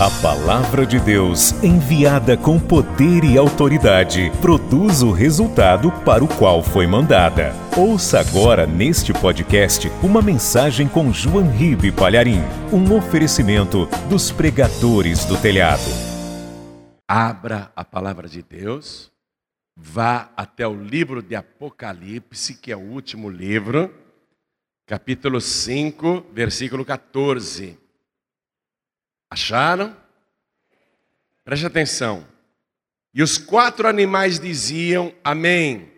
A palavra de Deus, enviada com poder e autoridade, produz o resultado para o qual foi mandada. Ouça agora neste podcast uma mensagem com João Ribe Palharim, um oferecimento dos pregadores do telhado. Abra a palavra de Deus, vá até o livro de Apocalipse, que é o último livro, capítulo 5, versículo 14. Acharam? Preste atenção. E os quatro animais diziam Amém.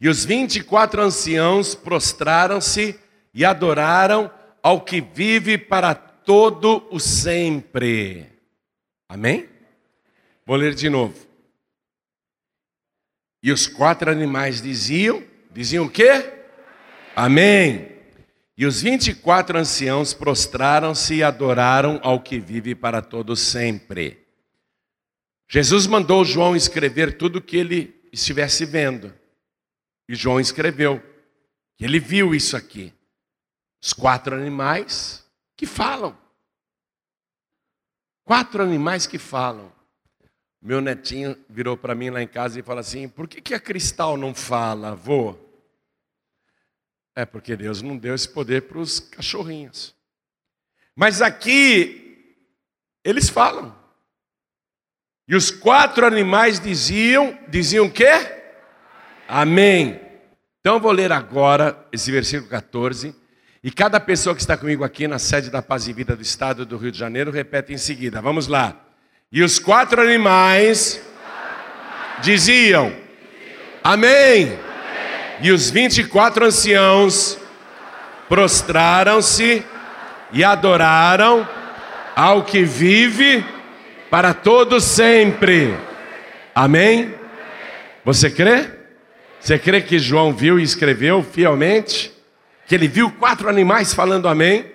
E os vinte e quatro anciãos prostraram-se e adoraram ao que vive para todo o sempre. Amém? Vou ler de novo. E os quatro animais diziam, diziam o quê? Amém. E os vinte e quatro anciãos prostraram-se e adoraram ao que vive para todo sempre. Jesus mandou João escrever tudo o que ele estivesse vendo. E João escreveu. Ele viu isso aqui. Os quatro animais que falam. Quatro animais que falam. Meu netinho virou para mim lá em casa e falou assim: por que, que a cristal não fala, avô? É porque Deus não deu esse poder para os cachorrinhos. Mas aqui, eles falam. E os quatro animais diziam, diziam o quê? Amém. Então vou ler agora esse versículo 14. E cada pessoa que está comigo aqui na sede da Paz e Vida do Estado do Rio de Janeiro repete em seguida. Vamos lá. E os quatro animais diziam: Amém. E os vinte e quatro anciãos prostraram-se e adoraram ao que vive para todo sempre. Amém? Você crê? Você crê que João viu e escreveu fielmente? Que ele viu quatro animais falando amém?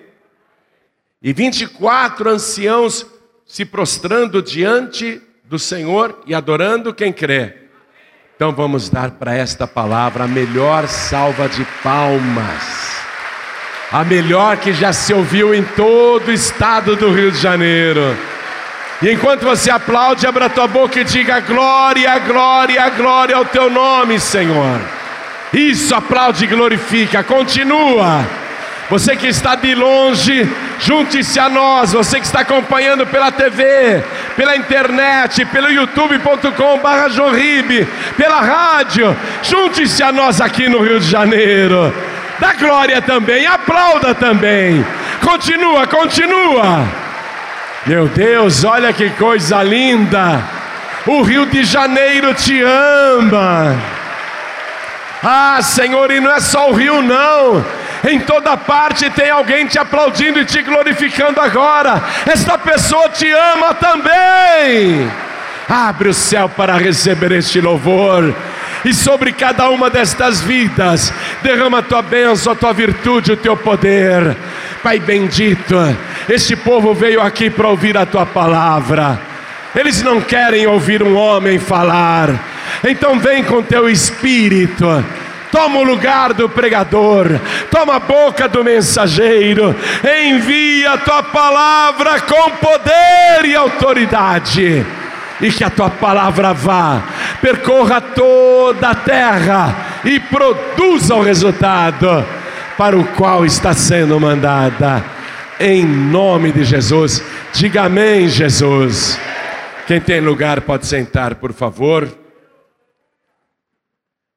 E vinte e quatro anciãos se prostrando diante do Senhor e adorando quem crê. Então vamos dar para esta palavra a melhor salva de palmas. A melhor que já se ouviu em todo o estado do Rio de Janeiro. E enquanto você aplaude, abra tua boca e diga glória, glória, glória ao teu nome, Senhor. Isso, aplaude e glorifica. Continua. Você que está de longe, junte-se a nós. Você que está acompanhando pela TV, pela internet, pelo youtube.com/barra pela rádio, junte-se a nós aqui no Rio de Janeiro. Dá glória também, aplauda também. Continua, continua. Meu Deus, olha que coisa linda. O Rio de Janeiro te ama. Ah, Senhor, e não é só o rio, não. Em toda parte tem alguém te aplaudindo e te glorificando agora. Esta pessoa te ama também. Abre o céu para receber este louvor. E sobre cada uma destas vidas, derrama a tua bênção, a tua virtude, o teu poder. Pai bendito, este povo veio aqui para ouvir a tua palavra. Eles não querem ouvir um homem falar. Então vem com teu espírito toma o lugar do pregador, toma a boca do mensageiro, envia a tua palavra com poder e autoridade, e que a tua palavra vá, percorra toda a terra e produza o resultado para o qual está sendo mandada, em nome de Jesus. Diga amém, Jesus. Quem tem lugar pode sentar, por favor.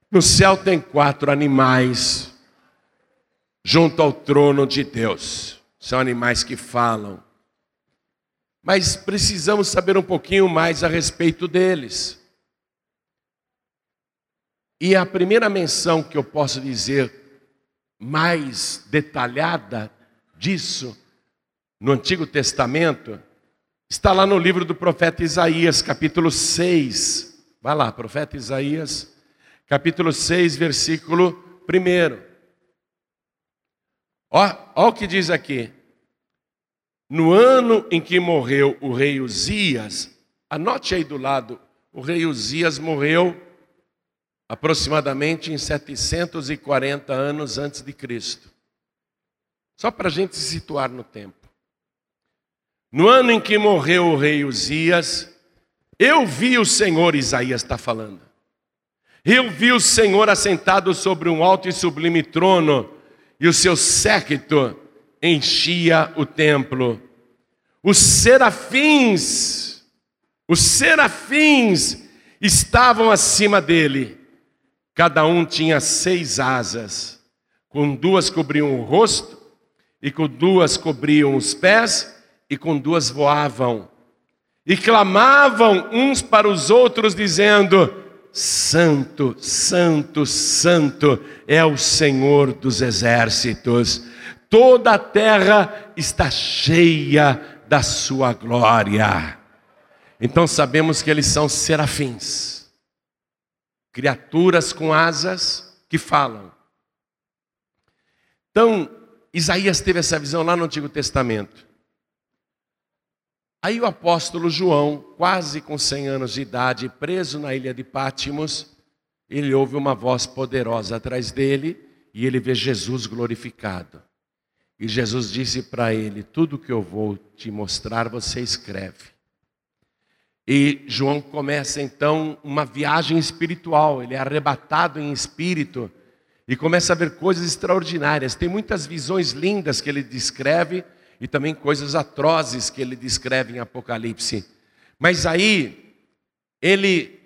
No céu tem quatro animais junto ao trono de Deus. São animais que falam. Mas precisamos saber um pouquinho mais a respeito deles. E a primeira menção que eu posso dizer mais detalhada disso no Antigo Testamento está lá no livro do profeta Isaías, capítulo 6. Vai lá, profeta Isaías, capítulo 6, versículo 1. Ó, ó o que diz aqui. No ano em que morreu o rei Uzias, anote aí do lado, o rei Uzias morreu aproximadamente em 740 anos antes de Cristo. Só para a gente se situar no tempo. no ano em que morreu o rei Uzias, eu vi o Senhor, Isaías está falando. Eu vi o Senhor assentado sobre um alto e sublime trono, e o seu séquito enchia o templo. Os serafins, os serafins estavam acima dele. Cada um tinha seis asas, com duas cobriam o rosto, e com duas cobriam os pés, e com duas voavam. E clamavam uns para os outros, dizendo: Santo, Santo, Santo é o Senhor dos exércitos. Toda a terra está cheia da sua glória. Então sabemos que eles são serafins, criaturas com asas que falam. Então, Isaías teve essa visão lá no Antigo Testamento. Aí o apóstolo João, quase com 100 anos de idade, preso na ilha de Pátimos, ele ouve uma voz poderosa atrás dele e ele vê Jesus glorificado. E Jesus disse para ele: Tudo que eu vou te mostrar, você escreve. E João começa então uma viagem espiritual, ele é arrebatado em espírito e começa a ver coisas extraordinárias. Tem muitas visões lindas que ele descreve e também coisas atrozes que ele descreve em Apocalipse. Mas aí ele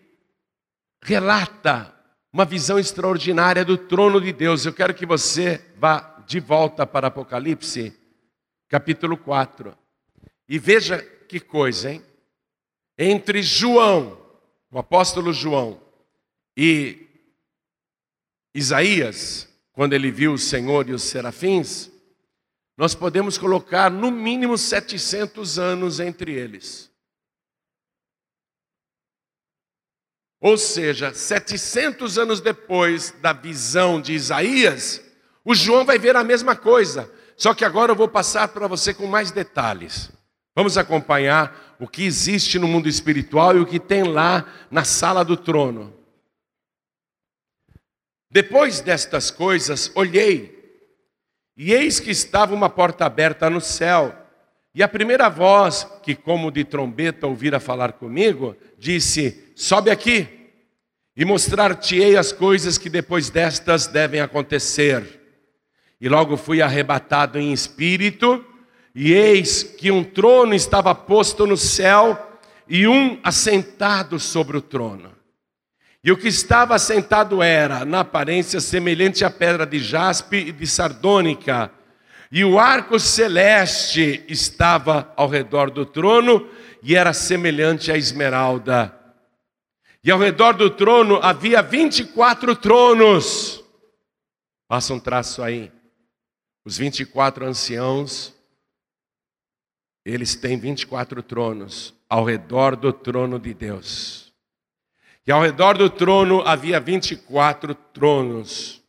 relata uma visão extraordinária do trono de Deus. Eu quero que você vá de volta para Apocalipse, capítulo 4. E veja que coisa, hein? Entre João, o apóstolo João, e Isaías, quando ele viu o Senhor e os serafins, nós podemos colocar no mínimo 700 anos entre eles. Ou seja, 700 anos depois da visão de Isaías, o João vai ver a mesma coisa, só que agora eu vou passar para você com mais detalhes. Vamos acompanhar o que existe no mundo espiritual e o que tem lá na sala do trono. Depois destas coisas, olhei, e eis que estava uma porta aberta no céu, e a primeira voz, que como de trombeta ouvira falar comigo, disse: Sobe aqui, e mostrar-te-ei as coisas que depois destas devem acontecer. E logo fui arrebatado em espírito, e eis que um trono estava posto no céu, e um assentado sobre o trono. E o que estava assentado era, na aparência, semelhante à pedra de jaspe e de sardônica, e o arco celeste estava ao redor do trono, e era semelhante à esmeralda. E ao redor do trono havia 24 tronos. Passa um traço aí. Os 24 anciãos, eles têm 24 tronos ao redor do trono de Deus. E ao redor do trono havia 24 tronos.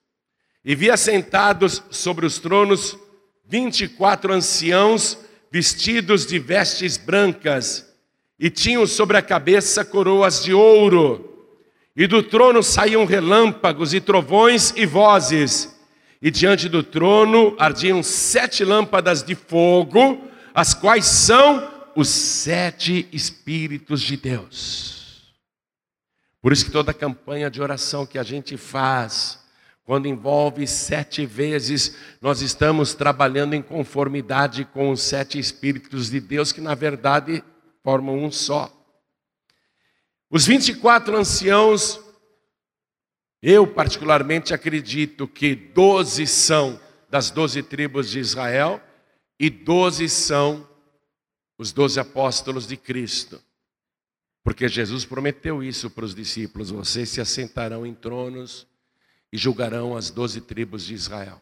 E via sentados sobre os tronos 24 anciãos vestidos de vestes brancas, e tinham sobre a cabeça coroas de ouro. E do trono saíam relâmpagos e trovões e vozes e diante do trono ardiam sete lâmpadas de fogo, as quais são os sete Espíritos de Deus. Por isso que toda campanha de oração que a gente faz, quando envolve sete vezes, nós estamos trabalhando em conformidade com os sete Espíritos de Deus, que na verdade formam um só. Os 24 anciãos eu, particularmente, acredito que doze são das doze tribos de Israel e doze são os doze apóstolos de Cristo. Porque Jesus prometeu isso para os discípulos: vocês se assentarão em tronos e julgarão as doze tribos de Israel.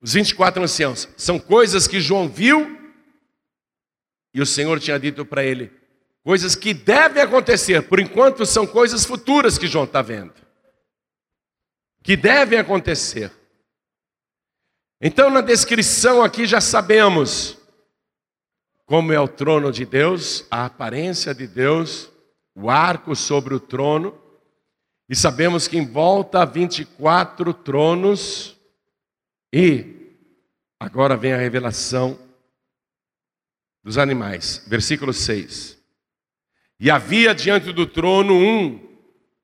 Os 24 anciãos são coisas que João viu e o Senhor tinha dito para ele: Coisas que devem acontecer, por enquanto são coisas futuras que João está vendo. Que devem acontecer. Então, na descrição aqui já sabemos como é o trono de Deus, a aparência de Deus, o arco sobre o trono, e sabemos que em volta há 24 tronos, e agora vem a revelação dos animais. Versículo 6. E havia diante do trono um,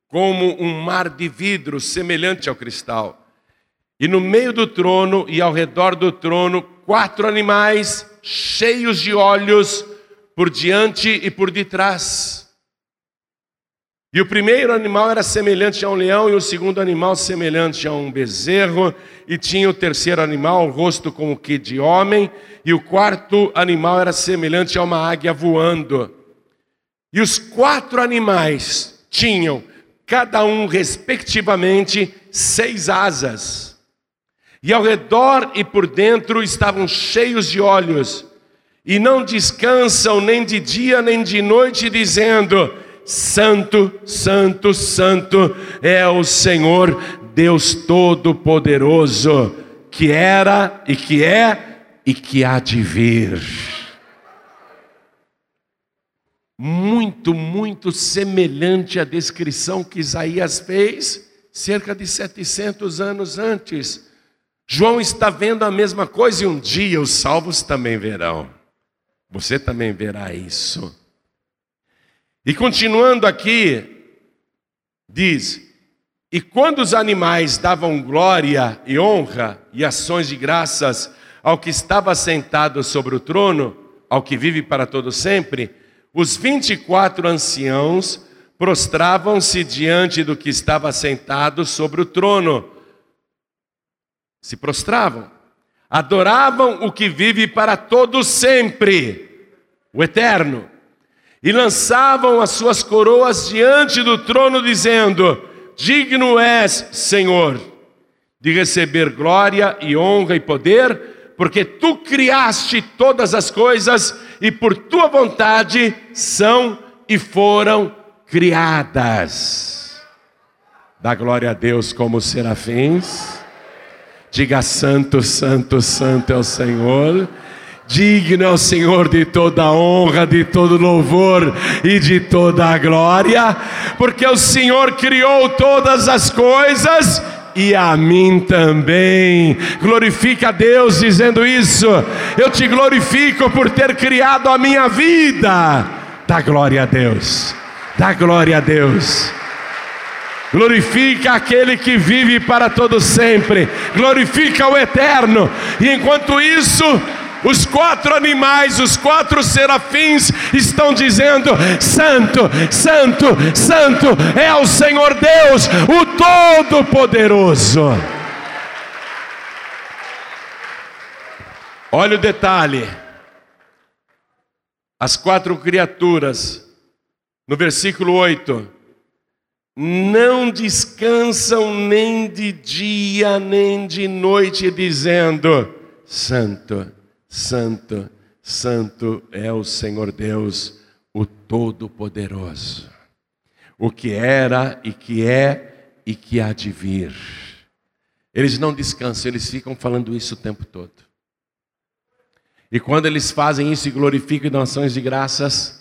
como um mar de vidro, semelhante ao cristal. E no meio do trono e ao redor do trono, quatro animais cheios de olhos por diante e por detrás. E o primeiro animal era semelhante a um leão, e o segundo animal semelhante a um bezerro, e tinha o terceiro animal, o rosto como que de homem, e o quarto animal era semelhante a uma águia voando. E os quatro animais tinham, cada um respectivamente, seis asas. E ao redor e por dentro estavam cheios de olhos, e não descansam nem de dia nem de noite, dizendo: Santo, Santo, Santo é o Senhor Deus Todo-Poderoso, que era e que é e que há de vir. Muito, muito semelhante à descrição que Isaías fez cerca de 700 anos antes. João está vendo a mesma coisa e um dia os salvos também verão. Você também verá isso. E continuando aqui, diz: E quando os animais davam glória e honra e ações de graças ao que estava sentado sobre o trono, ao que vive para todo sempre, os vinte e quatro anciãos prostravam-se diante do que estava sentado sobre o trono. Se prostravam, adoravam o que vive para todo sempre, o eterno e lançavam as suas coroas diante do trono, dizendo: Digno és, Senhor, de receber glória e honra e poder, porque tu criaste todas as coisas e por tua vontade são e foram criadas. Dá glória a Deus como serafins. Diga: Santo, Santo, Santo é o Senhor. Digno é o Senhor de toda honra, de todo louvor e de toda a glória, porque o Senhor criou todas as coisas e a mim também. Glorifica a Deus dizendo isso. Eu te glorifico por ter criado a minha vida. Dá glória a Deus. Dá glória a Deus. Glorifica aquele que vive para todo sempre. Glorifica o eterno. E enquanto isso, os quatro animais, os quatro serafins estão dizendo: Santo, Santo, Santo é o Senhor Deus, o Todo-Poderoso. Olha o detalhe. As quatro criaturas, no versículo 8, não descansam nem de dia nem de noite, dizendo: Santo, Santo, Santo é o Senhor Deus, o Todo-Poderoso, o que era e que é e que há de vir. Eles não descansam, eles ficam falando isso o tempo todo. E quando eles fazem isso e glorificam e dão ações de graças,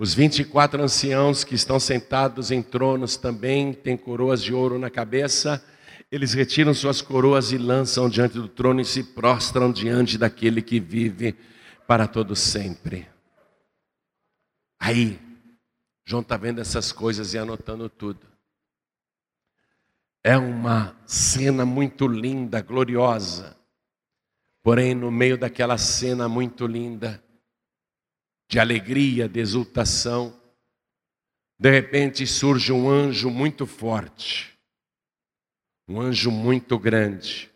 os 24 anciãos que estão sentados em tronos também têm coroas de ouro na cabeça eles retiram suas coroas e lançam diante do trono e se prostram diante daquele que vive para todo sempre. Aí, João está vendo essas coisas e anotando tudo. É uma cena muito linda, gloriosa. Porém, no meio daquela cena muito linda, de alegria, de exultação, de repente surge um anjo muito forte um anjo muito grande,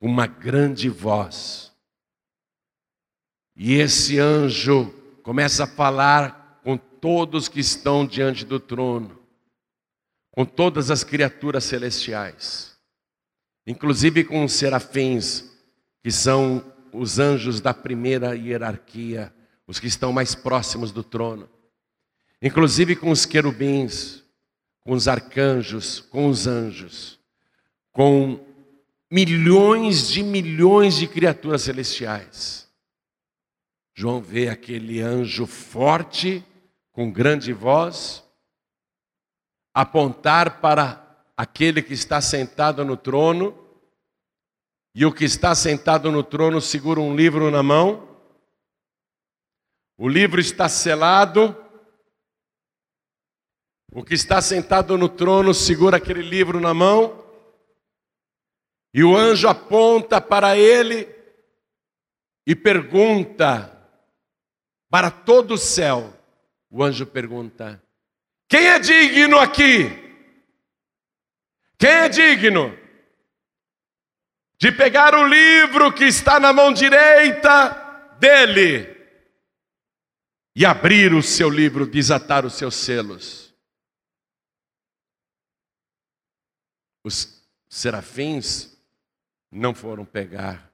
uma grande voz. E esse anjo começa a falar com todos que estão diante do trono, com todas as criaturas celestiais, inclusive com os serafins, que são os anjos da primeira hierarquia, os que estão mais próximos do trono, inclusive com os querubins, com os arcanjos, com os anjos, com milhões de milhões de criaturas celestiais. João vê aquele anjo forte, com grande voz, apontar para aquele que está sentado no trono, e o que está sentado no trono segura um livro na mão, O livro está selado. O que está sentado no trono segura aquele livro na mão. E o anjo aponta para ele e pergunta para todo o céu. O anjo pergunta: Quem é digno aqui? Quem é digno de pegar o livro que está na mão direita dele e abrir o seu livro, desatar os seus selos? Os serafins não foram pegar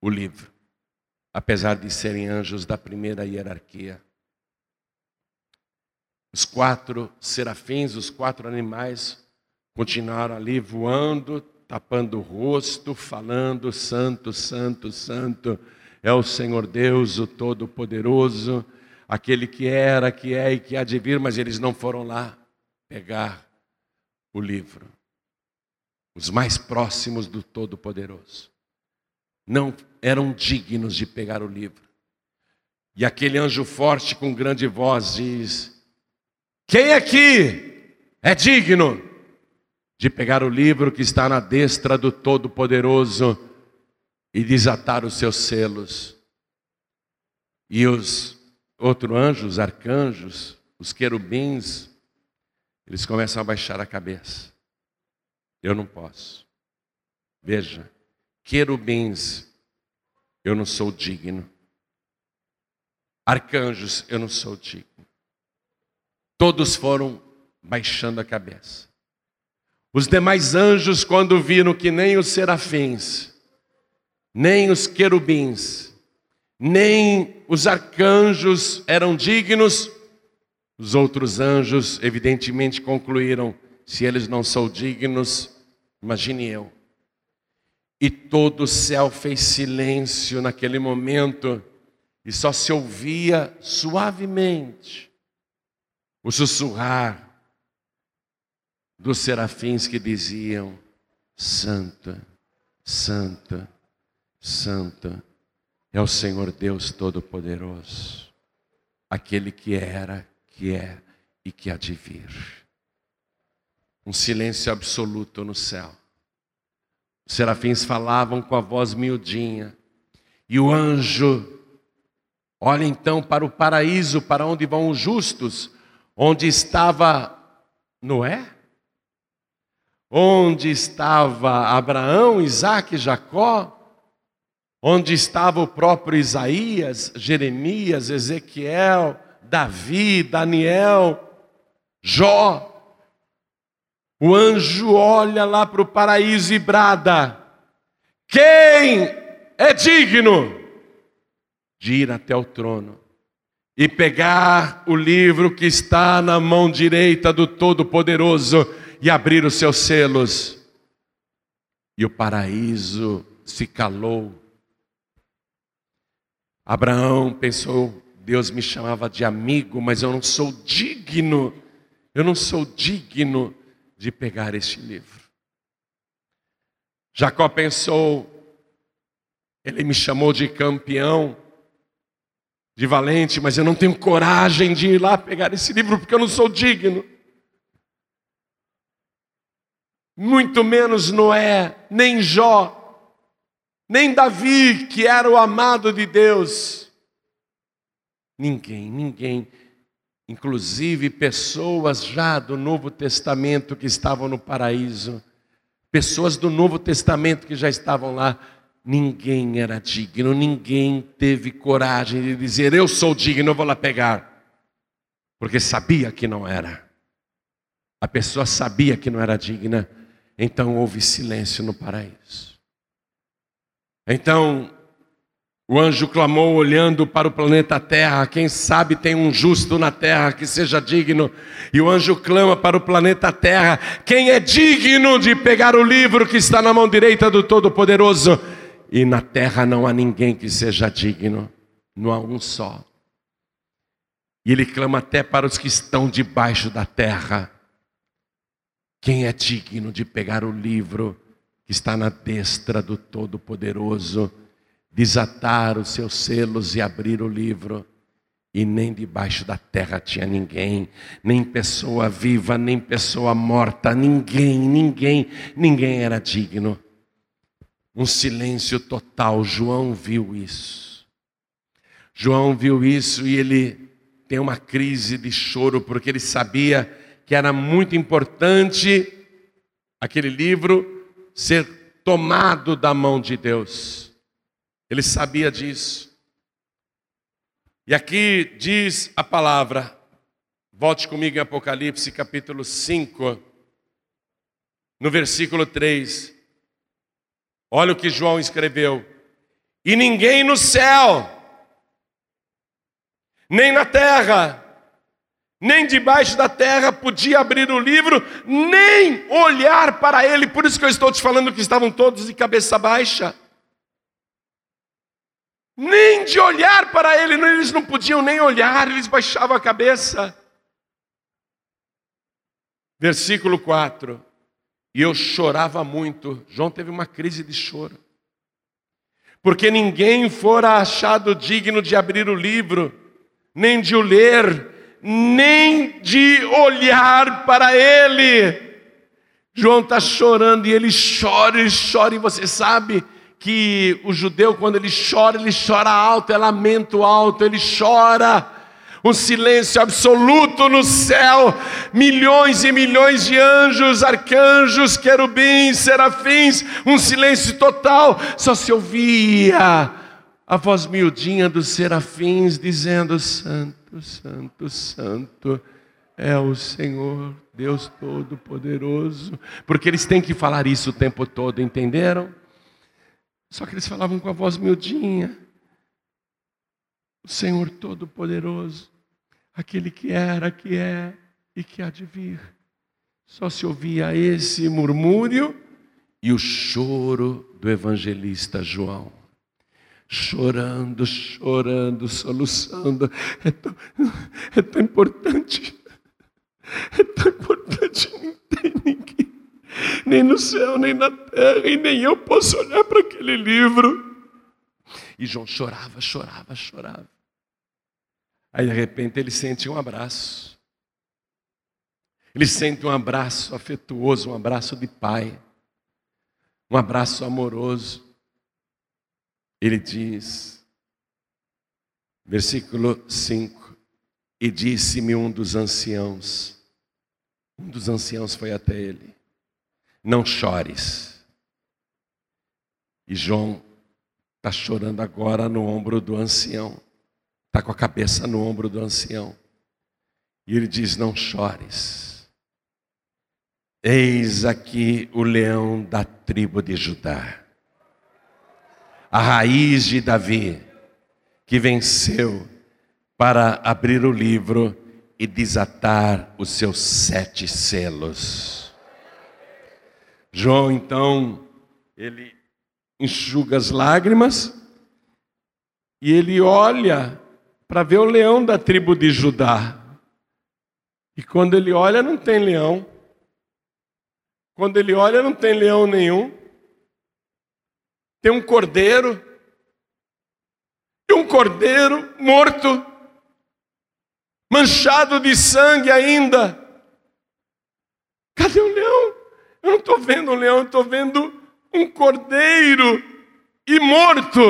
o livro, apesar de serem anjos da primeira hierarquia. Os quatro serafins, os quatro animais, continuaram ali voando, tapando o rosto, falando: Santo, Santo, Santo é o Senhor Deus, o Todo-Poderoso, aquele que era, que é e que há de vir, mas eles não foram lá pegar o livro os mais próximos do Todo-Poderoso, não eram dignos de pegar o livro. E aquele anjo forte com grande voz diz: Quem aqui é digno de pegar o livro que está na destra do Todo-Poderoso e desatar os seus selos? E os outros anjos, os arcanjos, os querubins, eles começam a baixar a cabeça. Eu não posso. Veja, querubins, eu não sou digno. Arcanjos, eu não sou digno. Todos foram baixando a cabeça. Os demais anjos, quando viram que nem os serafins, nem os querubins, nem os arcanjos eram dignos, os outros anjos, evidentemente, concluíram: se eles não são dignos, Imagine eu. E todo o céu fez silêncio naquele momento, e só se ouvia suavemente o sussurrar dos serafins que diziam: Santa, Santa, Santa é o Senhor Deus Todo-Poderoso, aquele que era, que é e que há de vir. Um silêncio absoluto no céu. Os serafins falavam com a voz miudinha, e o anjo olha então para o paraíso, para onde vão os justos, onde estava Noé, onde estava Abraão, Isaac, Jacó, onde estava o próprio Isaías, Jeremias, Ezequiel, Davi, Daniel, Jó, o anjo olha lá para o paraíso e brada: Quem é digno de ir até o trono e pegar o livro que está na mão direita do Todo-Poderoso e abrir os seus selos? E o paraíso se calou. Abraão pensou: Deus me chamava de amigo, mas eu não sou digno, eu não sou digno de pegar este livro. Jacó pensou, ele me chamou de campeão, de valente, mas eu não tenho coragem de ir lá pegar esse livro porque eu não sou digno. Muito menos Noé, nem Jó, nem Davi, que era o amado de Deus. Ninguém, ninguém inclusive pessoas já do Novo Testamento que estavam no paraíso, pessoas do Novo Testamento que já estavam lá, ninguém era digno, ninguém teve coragem de dizer: Eu sou digno, eu vou lá pegar, porque sabia que não era. A pessoa sabia que não era digna, então houve silêncio no paraíso. Então, o anjo clamou olhando para o planeta Terra. Quem sabe tem um justo na terra que seja digno. E o anjo clama para o planeta Terra: Quem é digno de pegar o livro que está na mão direita do Todo-Poderoso? E na terra não há ninguém que seja digno, não há um só. E ele clama até para os que estão debaixo da terra: Quem é digno de pegar o livro que está na destra do Todo-Poderoso? desatar os seus selos e abrir o livro. e nem debaixo da terra tinha ninguém, nem pessoa viva, nem pessoa morta, ninguém, ninguém, ninguém era digno. Um silêncio total. João viu isso. João viu isso e ele tem uma crise de choro porque ele sabia que era muito importante aquele livro ser tomado da mão de Deus. Ele sabia disso. E aqui diz a palavra, volte comigo em Apocalipse capítulo 5, no versículo 3. Olha o que João escreveu: E ninguém no céu, nem na terra, nem debaixo da terra podia abrir o livro, nem olhar para ele. Por isso que eu estou te falando que estavam todos de cabeça baixa nem de olhar para ele, eles não podiam nem olhar, eles baixavam a cabeça. Versículo 4: E eu chorava muito. João teve uma crise de choro, porque ninguém fora achado digno de abrir o livro, nem de o ler, nem de olhar para ele. João está chorando e ele chora, ele chora, e você sabe que o judeu, quando ele chora, ele chora alto, é lamento alto, ele chora. Um silêncio absoluto no céu, milhões e milhões de anjos, arcanjos, querubins, serafins, um silêncio total, só se ouvia a voz miudinha dos serafins dizendo: Santo, Santo, Santo é o Senhor, Deus Todo-Poderoso, porque eles têm que falar isso o tempo todo, entenderam? Só que eles falavam com a voz miudinha. O Senhor Todo-Poderoso, aquele que era, que é e que há de vir. Só se ouvia esse murmúrio e o choro do evangelista João. Chorando, chorando, soluçando. É tão, é tão importante. É tão importante. Não tem ninguém nem no céu, nem na terra, e nem eu posso olhar para aquele livro. E João chorava, chorava, chorava. Aí de repente ele sente um abraço. Ele sente um abraço afetuoso, um abraço de pai, um abraço amoroso. Ele diz, versículo 5: E disse-me um dos anciãos, um dos anciãos foi até ele, não chores. E João está chorando agora no ombro do ancião, está com a cabeça no ombro do ancião. E ele diz: Não chores. Eis aqui o leão da tribo de Judá, a raiz de Davi, que venceu para abrir o livro e desatar os seus sete selos. João, então, ele enxuga as lágrimas e ele olha para ver o leão da tribo de Judá. E quando ele olha, não tem leão. Quando ele olha, não tem leão nenhum. Tem um cordeiro. E um cordeiro morto, manchado de sangue ainda. Cadê o leão? Eu não estou vendo um leão, estou vendo um cordeiro e morto.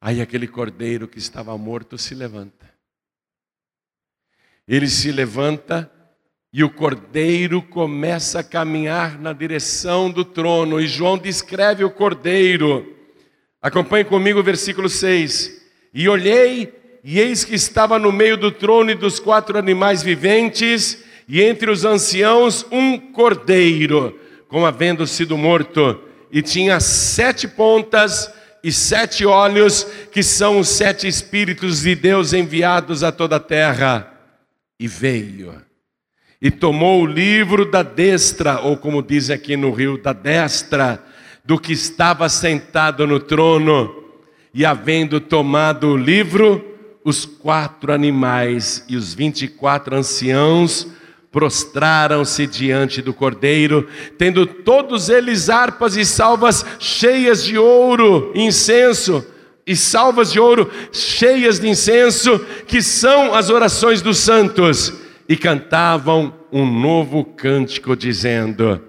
Aí aquele cordeiro que estava morto se levanta. Ele se levanta e o cordeiro começa a caminhar na direção do trono. E João descreve o cordeiro. Acompanhe comigo o versículo 6. E olhei, e eis que estava no meio do trono e dos quatro animais viventes e entre os anciãos um cordeiro, como havendo sido morto, e tinha sete pontas e sete olhos, que são os sete Espíritos de Deus enviados a toda a terra. E veio, e tomou o livro da destra, ou como diz aqui no Rio, da destra, do que estava sentado no trono, e havendo tomado o livro, os quatro animais e os vinte e quatro anciãos prostraram-se diante do cordeiro, tendo todos eles harpas e salvas cheias de ouro, incenso, e salvas de ouro cheias de incenso, que são as orações dos santos, e cantavam um novo cântico, dizendo: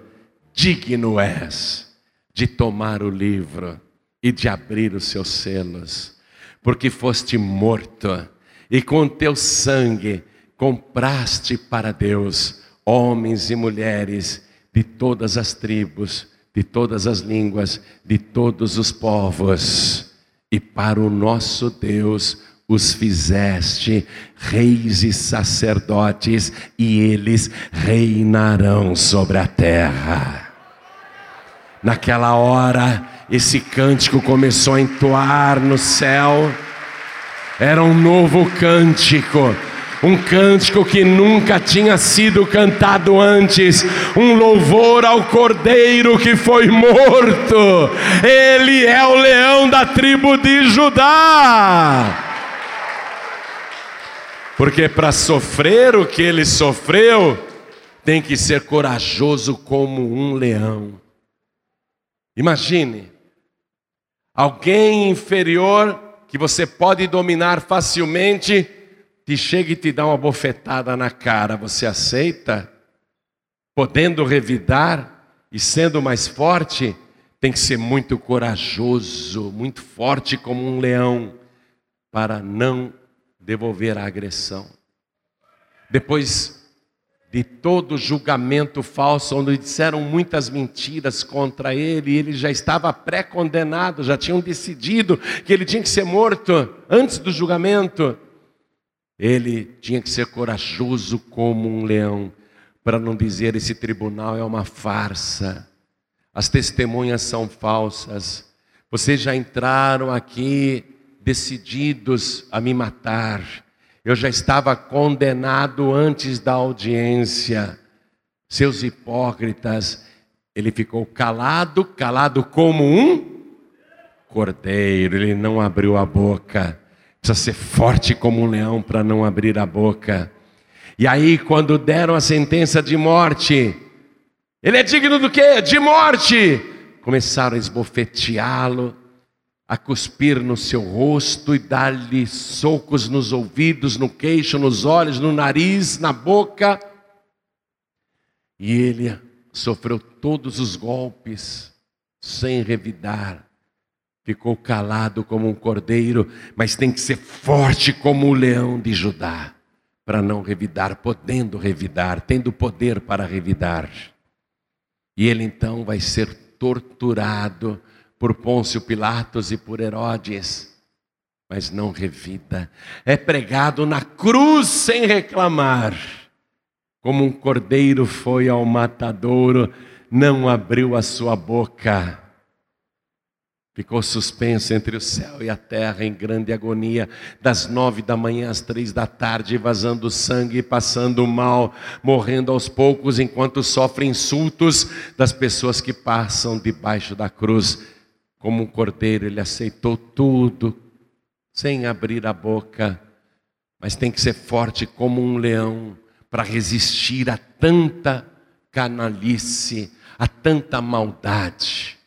Digno és de tomar o livro e de abrir os seus selos, porque foste morto, e com teu sangue compraste para Deus homens e mulheres de todas as tribos, de todas as línguas, de todos os povos. E para o nosso Deus os fizeste reis e sacerdotes, e eles reinarão sobre a terra. Naquela hora, esse cântico começou a entoar no céu, era um novo cântico um cântico que nunca tinha sido cantado antes, um louvor ao Cordeiro que foi morto. Ele é o leão da tribo de Judá. Porque para sofrer o que ele sofreu, tem que ser corajoso como um leão. Imagine, alguém inferior que você pode dominar facilmente te chega e te dá uma bofetada na cara, você aceita? Podendo revidar e sendo mais forte, tem que ser muito corajoso, muito forte como um leão, para não devolver a agressão. Depois de todo julgamento falso, onde disseram muitas mentiras contra ele, ele já estava pré-condenado, já tinham decidido que ele tinha que ser morto antes do julgamento. Ele tinha que ser corajoso como um leão, para não dizer esse tribunal é uma farsa. As testemunhas são falsas. Vocês já entraram aqui decididos a me matar. Eu já estava condenado antes da audiência. Seus hipócritas, ele ficou calado, calado como um cordeiro, ele não abriu a boca. Precisa ser forte como um leão para não abrir a boca. E aí, quando deram a sentença de morte, ele é digno do quê? De morte. Começaram a esbofeteá-lo, a cuspir no seu rosto e dar-lhe socos nos ouvidos, no queixo, nos olhos, no nariz, na boca. E ele sofreu todos os golpes sem revidar ficou calado como um cordeiro, mas tem que ser forte como o leão de Judá, para não revidar, podendo revidar, tendo poder para revidar. E ele então vai ser torturado por Pôncio Pilatos e por Herodes, mas não revida. É pregado na cruz sem reclamar. Como um cordeiro foi ao matadouro, não abriu a sua boca Ficou suspenso entre o céu e a terra em grande agonia, das nove da manhã às três da tarde, vazando sangue, passando mal, morrendo aos poucos, enquanto sofre insultos das pessoas que passam debaixo da cruz. Como um cordeiro, ele aceitou tudo, sem abrir a boca, mas tem que ser forte como um leão para resistir a tanta canalice, a tanta maldade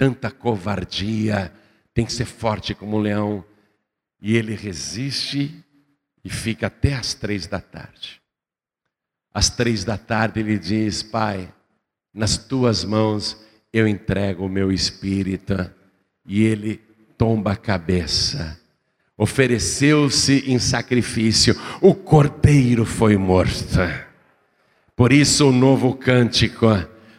tanta covardia, tem que ser forte como um leão. E ele resiste e fica até às três da tarde. Às três da tarde ele diz: Pai, nas tuas mãos eu entrego o meu espírito. E ele tomba a cabeça. Ofereceu-se em sacrifício, o cordeiro foi morto. Por isso o novo cântico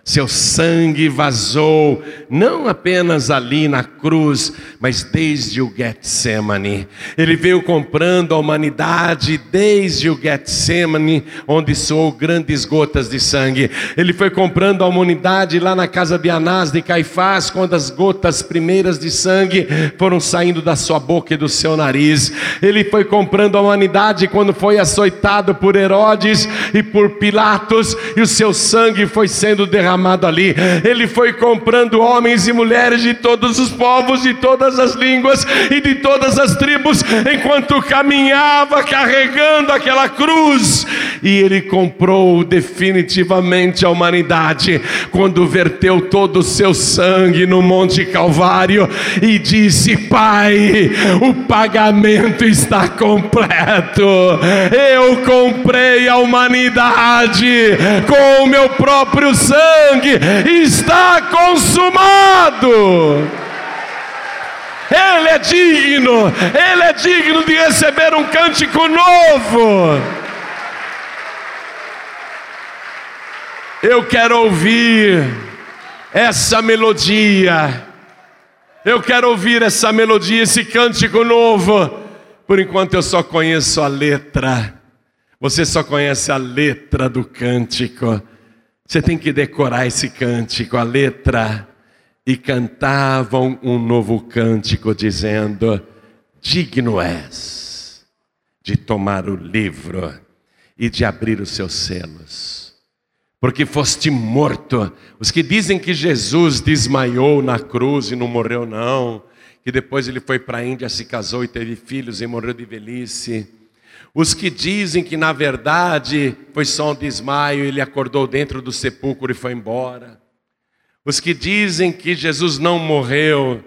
seu sangue vazou, não apenas ali na cruz, mas desde o Getsemane. Ele veio comprando a humanidade desde o Getsemane, onde soou grandes gotas de sangue. Ele foi comprando a humanidade lá na casa de Anás de Caifás, quando as gotas primeiras de sangue foram saindo da sua boca e do seu nariz. Ele foi comprando a humanidade quando foi açoitado por Herodes e por Pilatos, e o seu sangue foi sendo derramado derramado ali. Ele foi comprando homens e mulheres de todos os povos, de todas as línguas e de todas as tribos, enquanto caminhava carregando aquela cruz. E ele comprou definitivamente a humanidade quando verteu todo o seu sangue no Monte Calvário e disse: Pai, o pagamento está completo. Eu comprei a humanidade com o meu próprio sangue, está consumado. Ele é digno, ele é digno de receber um cântico novo. Eu quero ouvir essa melodia. Eu quero ouvir essa melodia, esse cântico novo. Por enquanto eu só conheço a letra. Você só conhece a letra do cântico. Você tem que decorar esse cântico, a letra. E cantavam um novo cântico, dizendo: Digno és de tomar o livro e de abrir os seus selos, porque foste morto. Os que dizem que Jesus desmaiou na cruz e não morreu, não, que depois ele foi para a Índia, se casou e teve filhos e morreu de velhice. Os que dizem que na verdade foi só um desmaio, ele acordou dentro do sepulcro e foi embora. Os que dizem que Jesus não morreu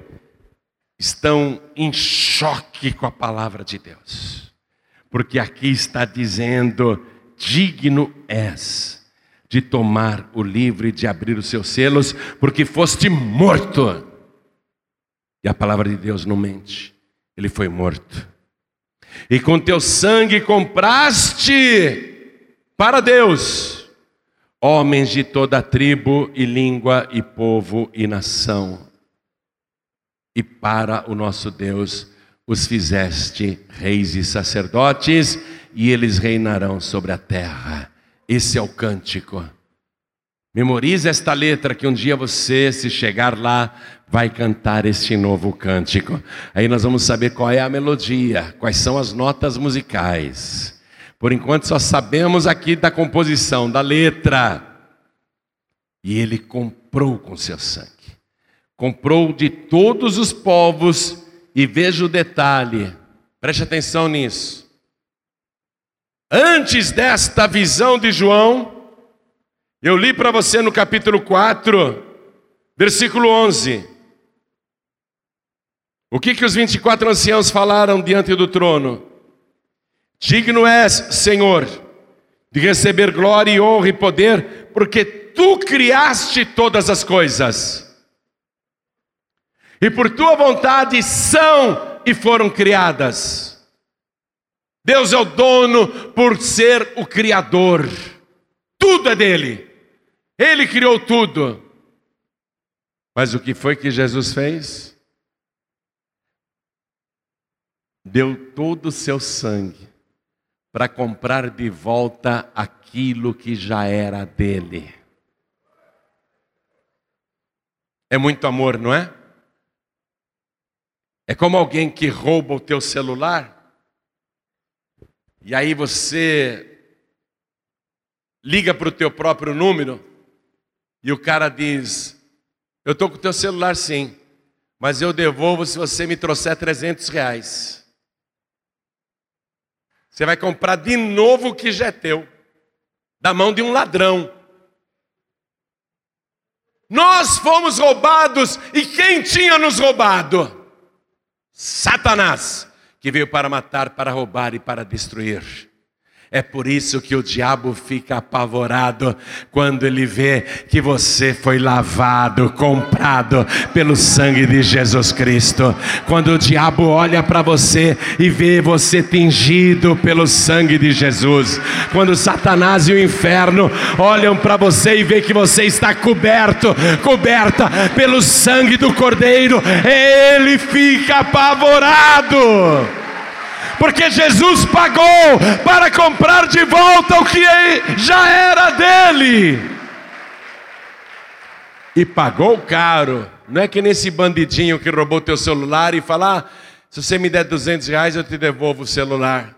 estão em choque com a palavra de Deus, porque aqui está dizendo: digno és de tomar o livro e de abrir os seus selos, porque foste morto. E a palavra de Deus não mente, ele foi morto e com teu sangue compraste para Deus homens de toda tribo e língua e povo e nação. E para o nosso Deus os fizeste reis e sacerdotes, e eles reinarão sobre a terra. Esse é o cântico. Memorize esta letra que um dia você, se chegar lá, vai cantar este novo cântico. Aí nós vamos saber qual é a melodia, quais são as notas musicais. Por enquanto só sabemos aqui da composição, da letra. E ele comprou com seu sangue. Comprou de todos os povos, e veja o detalhe, preste atenção nisso. Antes desta visão de João, eu li para você no capítulo 4, versículo 11. O que, que os 24 anciãos falaram diante do trono? Digno és, Senhor, de receber glória e honra e poder, porque tu criaste todas as coisas. E por tua vontade são e foram criadas. Deus é o dono por ser o Criador. Tudo é dele. Ele criou tudo. Mas o que foi que Jesus fez? deu todo o seu sangue para comprar de volta aquilo que já era dele. É muito amor, não é? É como alguém que rouba o teu celular e aí você liga para o teu próprio número e o cara diz: Eu estou com o teu celular sim, mas eu devolvo se você me trouxer 300 reais. Você vai comprar de novo o que já é teu, da mão de um ladrão. Nós fomos roubados e quem tinha nos roubado? Satanás, que veio para matar, para roubar e para destruir. É por isso que o diabo fica apavorado quando ele vê que você foi lavado, comprado pelo sangue de Jesus Cristo. Quando o diabo olha para você e vê você tingido pelo sangue de Jesus. Quando Satanás e o inferno olham para você e vê que você está coberto, coberta pelo sangue do Cordeiro, ele fica apavorado porque Jesus pagou para comprar de volta o que já era dele. E pagou caro. Não é que nesse bandidinho que roubou teu celular e falar, ah, se você me der 200 reais eu te devolvo o celular.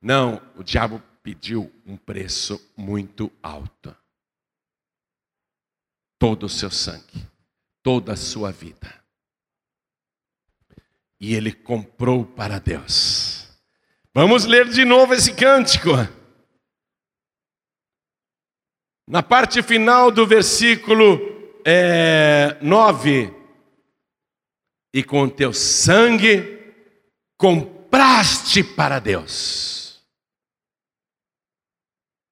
Não, o diabo pediu um preço muito alto. todo o seu sangue, toda a sua vida. E ele comprou para Deus. Vamos ler de novo esse cântico. Na parte final do versículo é, 9: E com teu sangue compraste para Deus.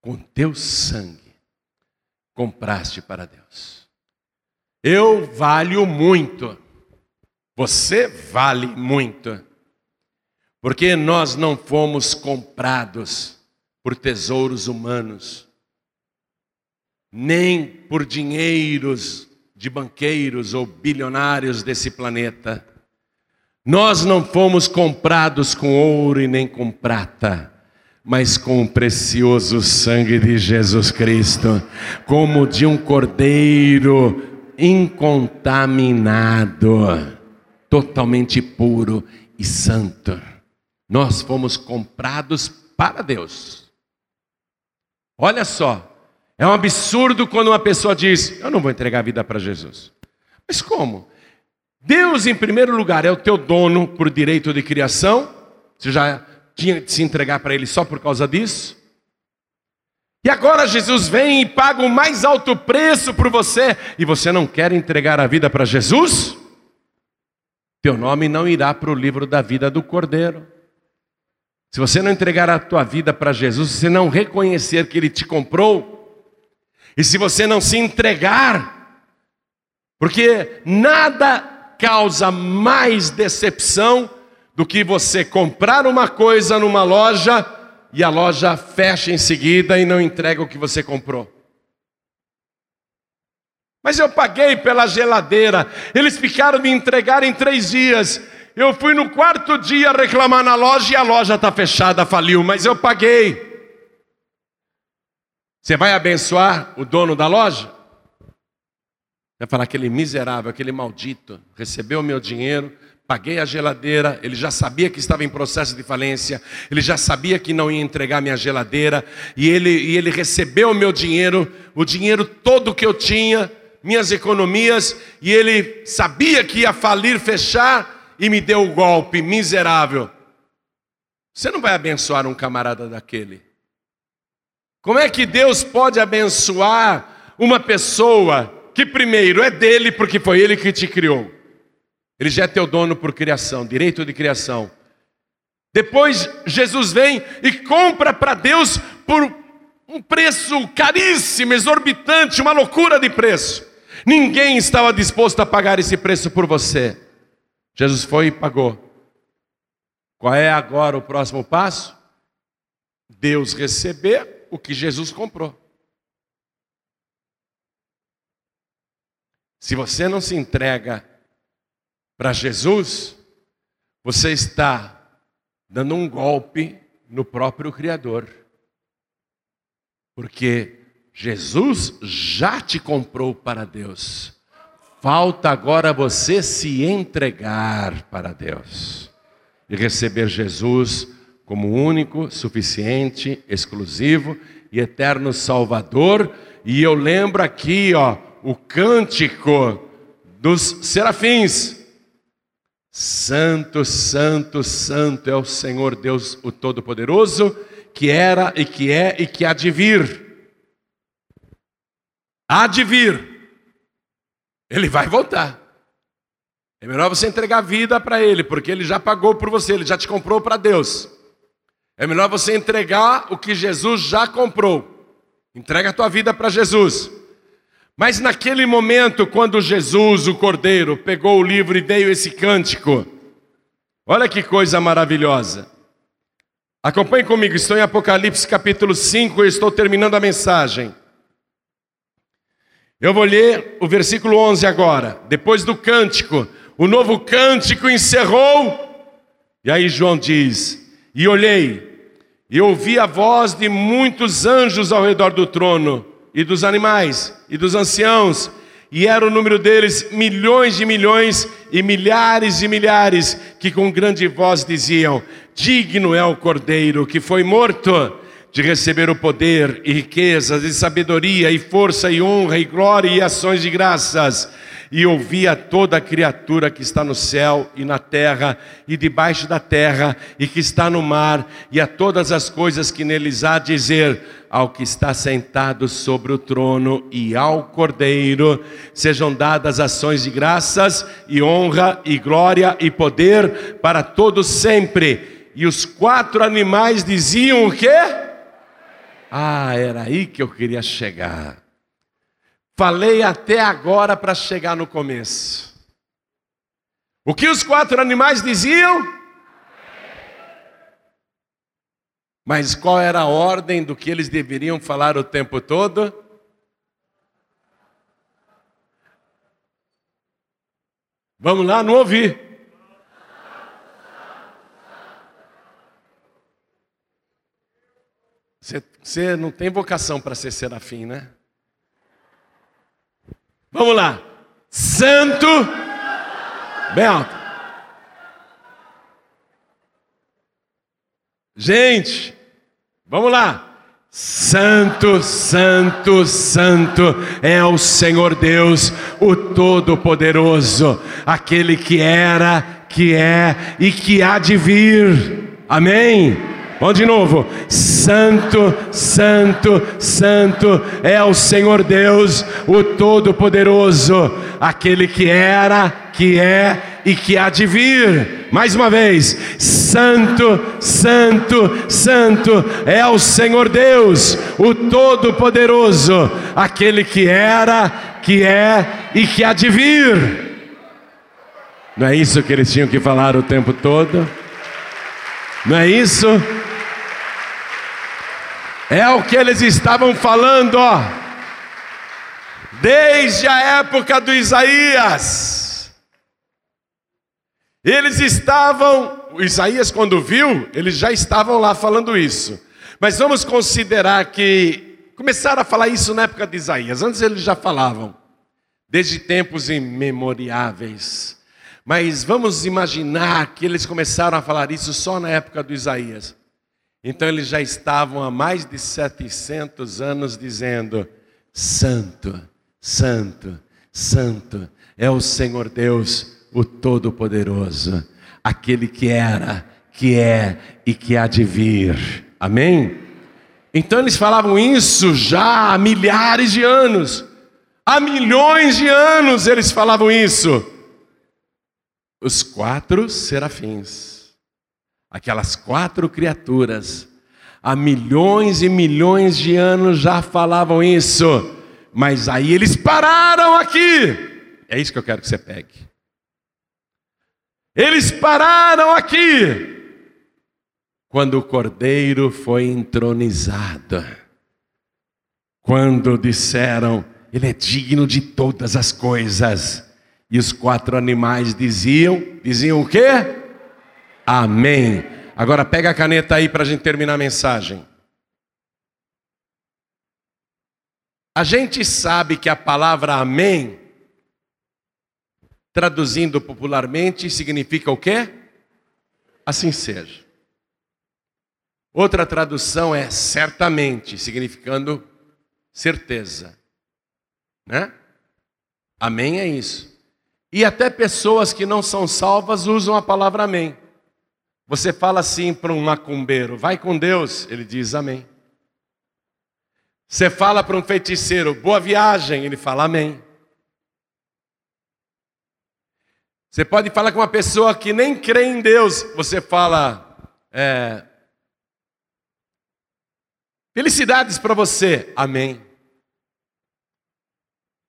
Com teu sangue compraste para Deus. Eu valho muito. Você vale muito. Porque nós não fomos comprados por tesouros humanos nem por dinheiros de banqueiros ou bilionários desse planeta. Nós não fomos comprados com ouro e nem com prata, mas com o precioso sangue de Jesus Cristo, como de um cordeiro incontaminado, totalmente puro e santo. Nós fomos comprados para Deus. Olha só, é um absurdo quando uma pessoa diz: Eu não vou entregar a vida para Jesus. Mas como? Deus, em primeiro lugar, é o teu dono por direito de criação. Você já tinha de se entregar para Ele só por causa disso? E agora Jesus vem e paga o mais alto preço por você, e você não quer entregar a vida para Jesus? Teu nome não irá para o livro da vida do Cordeiro. Se você não entregar a tua vida para Jesus, se não reconhecer que Ele te comprou, e se você não se entregar, porque nada causa mais decepção do que você comprar uma coisa numa loja e a loja fecha em seguida e não entrega o que você comprou. Mas eu paguei pela geladeira, eles ficaram me entregar em três dias. Eu fui no quarto dia reclamar na loja e a loja está fechada, faliu, mas eu paguei. Você vai abençoar o dono da loja? Vai falar aquele miserável, aquele maldito, recebeu meu dinheiro, paguei a geladeira, ele já sabia que estava em processo de falência, ele já sabia que não ia entregar minha geladeira, e ele, e ele recebeu o meu dinheiro, o dinheiro todo que eu tinha, minhas economias, e ele sabia que ia falir, fechar, e me deu o golpe, miserável. Você não vai abençoar um camarada daquele. Como é que Deus pode abençoar uma pessoa que, primeiro, é dele porque foi ele que te criou? Ele já é teu dono por criação, direito de criação. Depois, Jesus vem e compra para Deus por um preço caríssimo, exorbitante, uma loucura de preço. Ninguém estava disposto a pagar esse preço por você. Jesus foi e pagou. Qual é agora o próximo passo? Deus receber o que Jesus comprou. Se você não se entrega para Jesus, você está dando um golpe no próprio Criador. Porque Jesus já te comprou para Deus. Falta agora você se entregar para Deus e receber Jesus como único, suficiente, exclusivo e eterno Salvador. E eu lembro aqui, ó, o cântico dos serafins. Santo, santo, santo é o Senhor Deus, o Todo-Poderoso, que era e que é e que há de vir. Há de vir. Ele vai voltar. É melhor você entregar a vida para Ele, porque Ele já pagou por você, Ele já te comprou para Deus. É melhor você entregar o que Jesus já comprou. Entrega a tua vida para Jesus. Mas naquele momento, quando Jesus, o Cordeiro, pegou o livro e veio esse cântico, olha que coisa maravilhosa. Acompanhe comigo, estou em Apocalipse capítulo 5, eu estou terminando a mensagem. Eu vou ler o versículo 11 agora. Depois do cântico, o novo cântico encerrou. E aí João diz: E olhei, e ouvi a voz de muitos anjos ao redor do trono, e dos animais, e dos anciãos, e era o número deles milhões de milhões e milhares e milhares, que com grande voz diziam: Digno é o cordeiro que foi morto de receber o poder e riquezas e sabedoria e força e honra e glória e ações de graças e ouvi a toda criatura que está no céu e na terra e debaixo da terra e que está no mar e a todas as coisas que neles há dizer ao que está sentado sobre o trono e ao Cordeiro sejam dadas ações de graças e honra e glória e poder para todos sempre. E os quatro animais diziam o quê? Ah, era aí que eu queria chegar. Falei até agora para chegar no começo. O que os quatro animais diziam? Mas qual era a ordem do que eles deveriam falar o tempo todo? Vamos lá, não ouvi. Você, não tem vocação para ser serafim, né? Vamos lá. Santo. Bem alto. Gente, vamos lá. Santo, Santo, Santo é o Senhor Deus, o Todo-Poderoso, aquele que era, que é e que há de vir. Amém. Vamos de novo. Santo, Santo, Santo é o Senhor Deus, o Todo-Poderoso, aquele que era, que é e que há de vir. Mais uma vez. Santo, Santo, Santo é o Senhor Deus, o Todo-Poderoso, aquele que era, que é e que há de vir. Não é isso que eles tinham que falar o tempo todo? Não é isso? É o que eles estavam falando, ó. Desde a época do Isaías. Eles estavam, Isaías quando viu, eles já estavam lá falando isso. Mas vamos considerar que começaram a falar isso na época de Isaías. Antes eles já falavam, desde tempos imemoriáveis. Mas vamos imaginar que eles começaram a falar isso só na época do Isaías. Então eles já estavam há mais de 700 anos dizendo: Santo, Santo, Santo é o Senhor Deus, o Todo-Poderoso, aquele que era, que é e que há de vir. Amém? Então eles falavam isso já há milhares de anos, há milhões de anos eles falavam isso. Os quatro serafins Aquelas quatro criaturas, há milhões e milhões de anos já falavam isso, mas aí eles pararam aqui. É isso que eu quero que você pegue. Eles pararam aqui quando o cordeiro foi entronizado. Quando disseram, ele é digno de todas as coisas. E os quatro animais diziam, diziam o quê? Amém. Agora pega a caneta aí para a gente terminar a mensagem. A gente sabe que a palavra amém, traduzindo popularmente, significa o quê? Assim seja. Outra tradução é certamente, significando certeza. Né? Amém é isso. E até pessoas que não são salvas usam a palavra amém. Você fala assim para um macumbeiro: vai com Deus, ele diz amém. Você fala para um feiticeiro: boa viagem, ele fala amém. Você pode falar com uma pessoa que nem crê em Deus, você fala: é, felicidades para você, amém.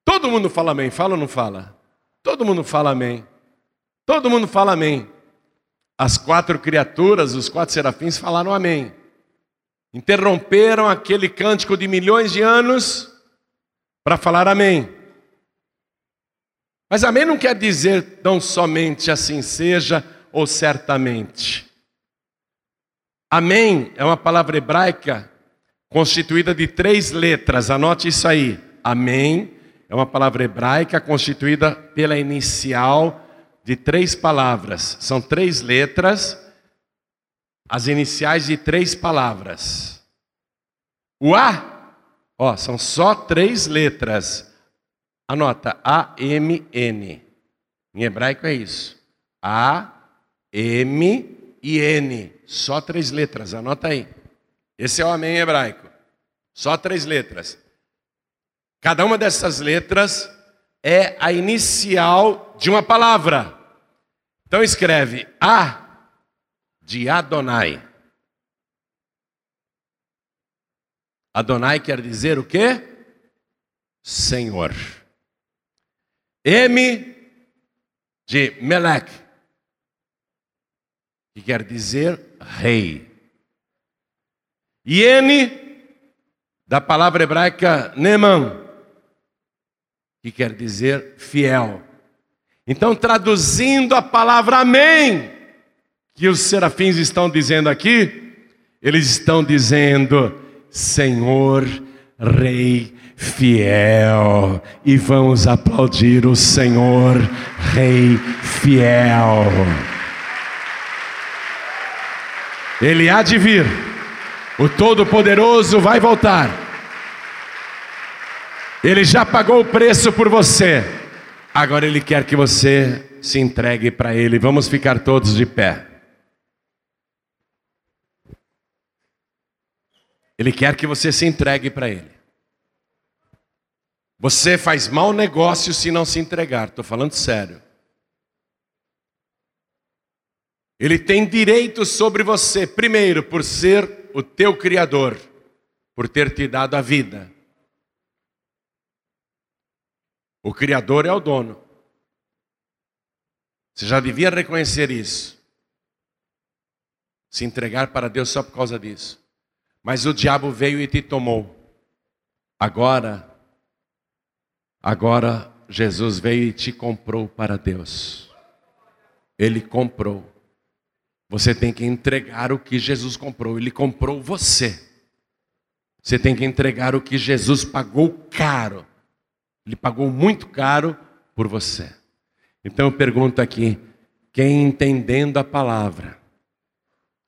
Todo mundo fala amém, fala ou não fala? Todo mundo fala amém. Todo mundo fala amém. As quatro criaturas, os quatro serafins falaram amém. Interromperam aquele cântico de milhões de anos para falar amém. Mas amém não quer dizer tão somente assim seja ou certamente. Amém é uma palavra hebraica constituída de três letras, anote isso aí. Amém é uma palavra hebraica constituída pela inicial de três palavras. São três letras, as iniciais de três palavras. O A, ó, são só três letras. Anota, A, M, N. Em hebraico é isso. A, M e N. Só três letras, anota aí. Esse é o amém hebraico. Só três letras. Cada uma dessas letras é a inicial de uma palavra. Então escreve A de Adonai. Adonai quer dizer o quê? Senhor. M de Melech, que quer dizer rei. E N da palavra hebraica Neman, que quer dizer fiel. Então, traduzindo a palavra amém, que os serafins estão dizendo aqui, eles estão dizendo: Senhor, Rei fiel. E vamos aplaudir o Senhor, Rei fiel. Ele há de vir, o Todo-Poderoso vai voltar. Ele já pagou o preço por você, agora Ele quer que você se entregue para Ele. Vamos ficar todos de pé. Ele quer que você se entregue para Ele. Você faz mau negócio se não se entregar, estou falando sério. Ele tem direito sobre você, primeiro, por ser o teu Criador, por ter te dado a vida. O Criador é o dono. Você já devia reconhecer isso. Se entregar para Deus só por causa disso. Mas o diabo veio e te tomou. Agora, agora Jesus veio e te comprou para Deus. Ele comprou. Você tem que entregar o que Jesus comprou. Ele comprou você. Você tem que entregar o que Jesus pagou caro. Ele pagou muito caro por você. Então eu pergunto aqui: quem entendendo a palavra,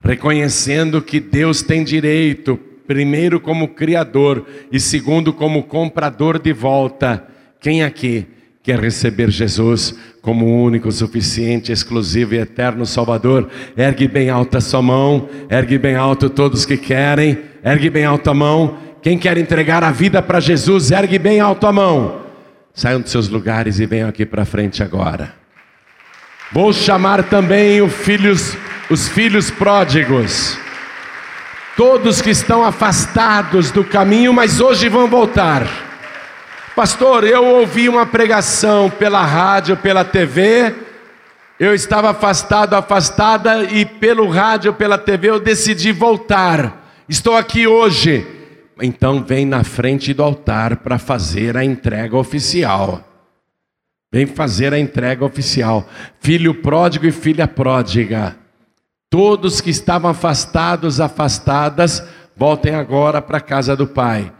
reconhecendo que Deus tem direito, primeiro como Criador e segundo como comprador de volta. Quem aqui quer receber Jesus como único, suficiente, exclusivo e eterno Salvador? Ergue bem alta a sua mão, ergue bem alto todos que querem, ergue bem alta a mão. Quem quer entregar a vida para Jesus, ergue bem alto a mão. Saiam dos seus lugares e venham aqui para frente agora. Vou chamar também os filhos, os filhos pródigos. Todos que estão afastados do caminho, mas hoje vão voltar. Pastor, eu ouvi uma pregação pela rádio, pela TV. Eu estava afastado, afastada, e pelo rádio, pela TV, eu decidi voltar. Estou aqui hoje. Então, vem na frente do altar para fazer a entrega oficial. Vem fazer a entrega oficial. Filho pródigo e filha pródiga. Todos que estavam afastados, afastadas, voltem agora para a casa do Pai.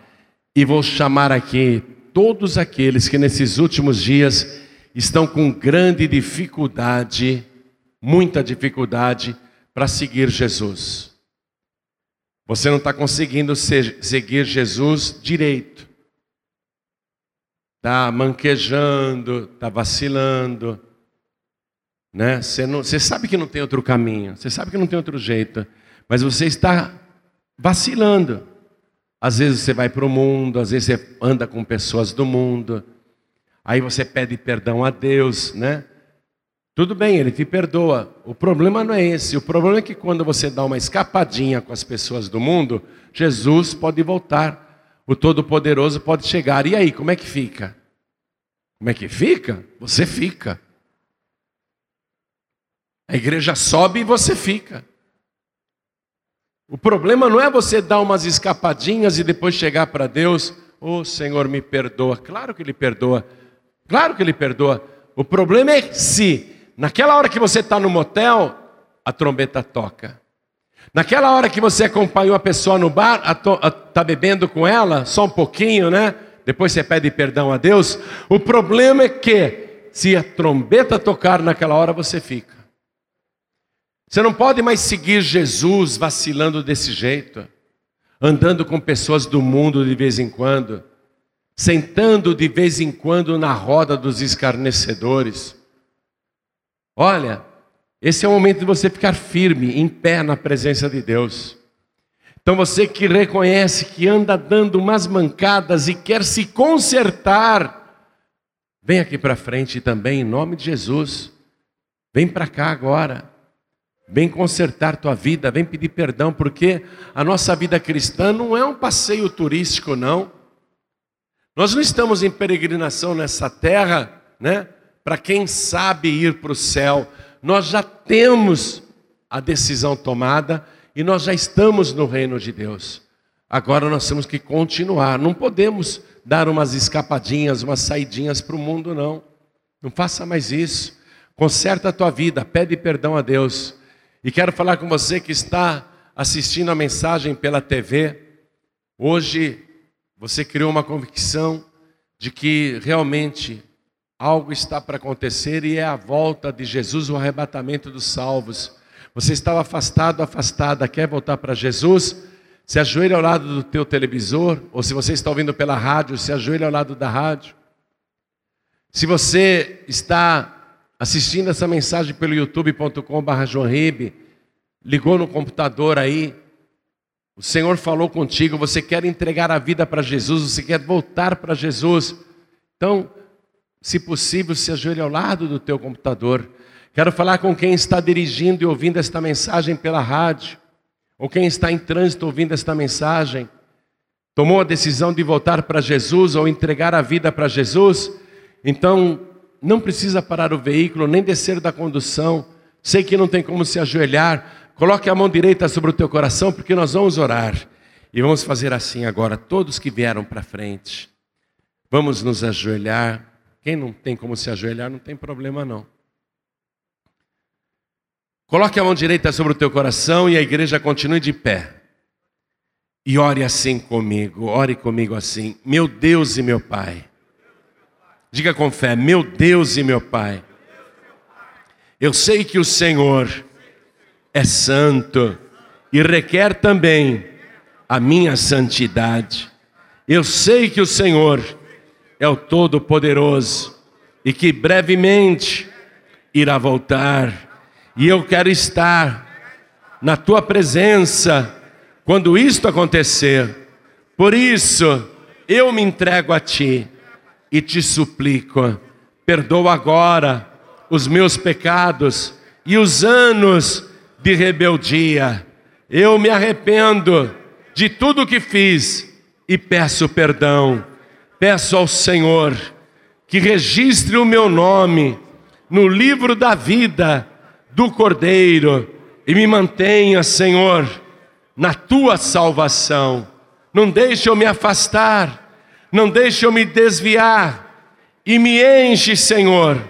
E vou chamar aqui todos aqueles que nesses últimos dias estão com grande dificuldade, muita dificuldade, para seguir Jesus. Você não está conseguindo seguir Jesus direito está manquejando, está vacilando. Né? Você, não, você sabe que não tem outro caminho, você sabe que não tem outro jeito, mas você está vacilando. Às vezes você vai para o mundo, às vezes você anda com pessoas do mundo, aí você pede perdão a Deus, né? Tudo bem, Ele te perdoa. O problema não é esse. O problema é que quando você dá uma escapadinha com as pessoas do mundo, Jesus pode voltar o Todo-Poderoso pode chegar. E aí, como é que fica? Como é que fica? Você fica. A igreja sobe e você fica. O problema não é você dar umas escapadinhas e depois chegar para Deus, oh Senhor, me perdoa. Claro que Ele perdoa. Claro que Ele perdoa. O problema é se, naquela hora que você está no motel, a trombeta toca. Naquela hora que você acompanhou a pessoa no bar, está bebendo com ela, só um pouquinho, né? Depois você pede perdão a Deus. O problema é que, se a trombeta tocar naquela hora, você fica. Você não pode mais seguir Jesus vacilando desse jeito. andando com pessoas do mundo de vez em quando, sentando de vez em quando na roda dos escarnecedores. Olha, esse é o momento de você ficar firme, em pé na presença de Deus. Então você que reconhece que anda dando umas mancadas e quer se consertar, vem aqui para frente também, em nome de Jesus. Vem para cá agora. Vem consertar tua vida, vem pedir perdão, porque a nossa vida cristã não é um passeio turístico, não. Nós não estamos em peregrinação nessa terra, né? Para quem sabe ir para o céu. Nós já temos a decisão tomada e nós já estamos no reino de Deus. Agora nós temos que continuar. Não podemos dar umas escapadinhas, umas saidinhas para o mundo, não. Não faça mais isso. Conserta a tua vida, pede perdão a Deus. E quero falar com você que está assistindo a mensagem pela TV. Hoje você criou uma convicção de que realmente algo está para acontecer e é a volta de Jesus, o arrebatamento dos salvos. Você estava afastado, afastada, quer voltar para Jesus? Se ajoelha ao lado do teu televisor, ou se você está ouvindo pela rádio, se ajoelha ao lado da rádio. Se você está assistindo essa mensagem pelo youtube.com.br, ligou no computador aí, o Senhor falou contigo, você quer entregar a vida para Jesus, você quer voltar para Jesus. Então, se possível, se ajoelhe ao lado do teu computador. Quero falar com quem está dirigindo e ouvindo esta mensagem pela rádio, ou quem está em trânsito ouvindo esta mensagem, tomou a decisão de voltar para Jesus ou entregar a vida para Jesus, então não precisa parar o veículo, nem descer da condução. Sei que não tem como se ajoelhar. Coloque a mão direita sobre o teu coração, porque nós vamos orar. E vamos fazer assim agora, todos que vieram para frente. Vamos nos ajoelhar. Quem não tem como se ajoelhar, não tem problema não. Coloque a mão direita sobre o teu coração e a igreja continue de pé. E ore assim comigo, ore comigo assim. Meu Deus e meu Pai. Diga com fé, meu Deus e meu Pai. Eu sei que o Senhor é santo e requer também a minha santidade. Eu sei que o Senhor é o Todo-Poderoso e que brevemente irá voltar e eu quero estar na tua presença quando isto acontecer. Por isso, eu me entrego a ti e te suplico, perdoa agora os meus pecados e os anos de rebeldia. Eu me arrependo de tudo que fiz e peço perdão. Peço ao Senhor que registre o meu nome no livro da vida do Cordeiro e me mantenha, Senhor, na tua salvação. Não deixe eu me afastar, não deixe eu me desviar e me enche, Senhor,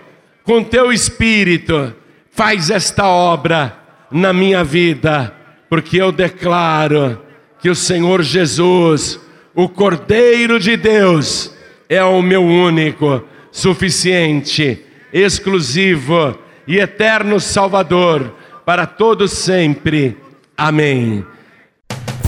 com teu espírito. Faz esta obra na minha vida, porque eu declaro que o Senhor Jesus, o Cordeiro de Deus, é o meu único, suficiente, exclusivo e eterno Salvador para todos sempre. Amém.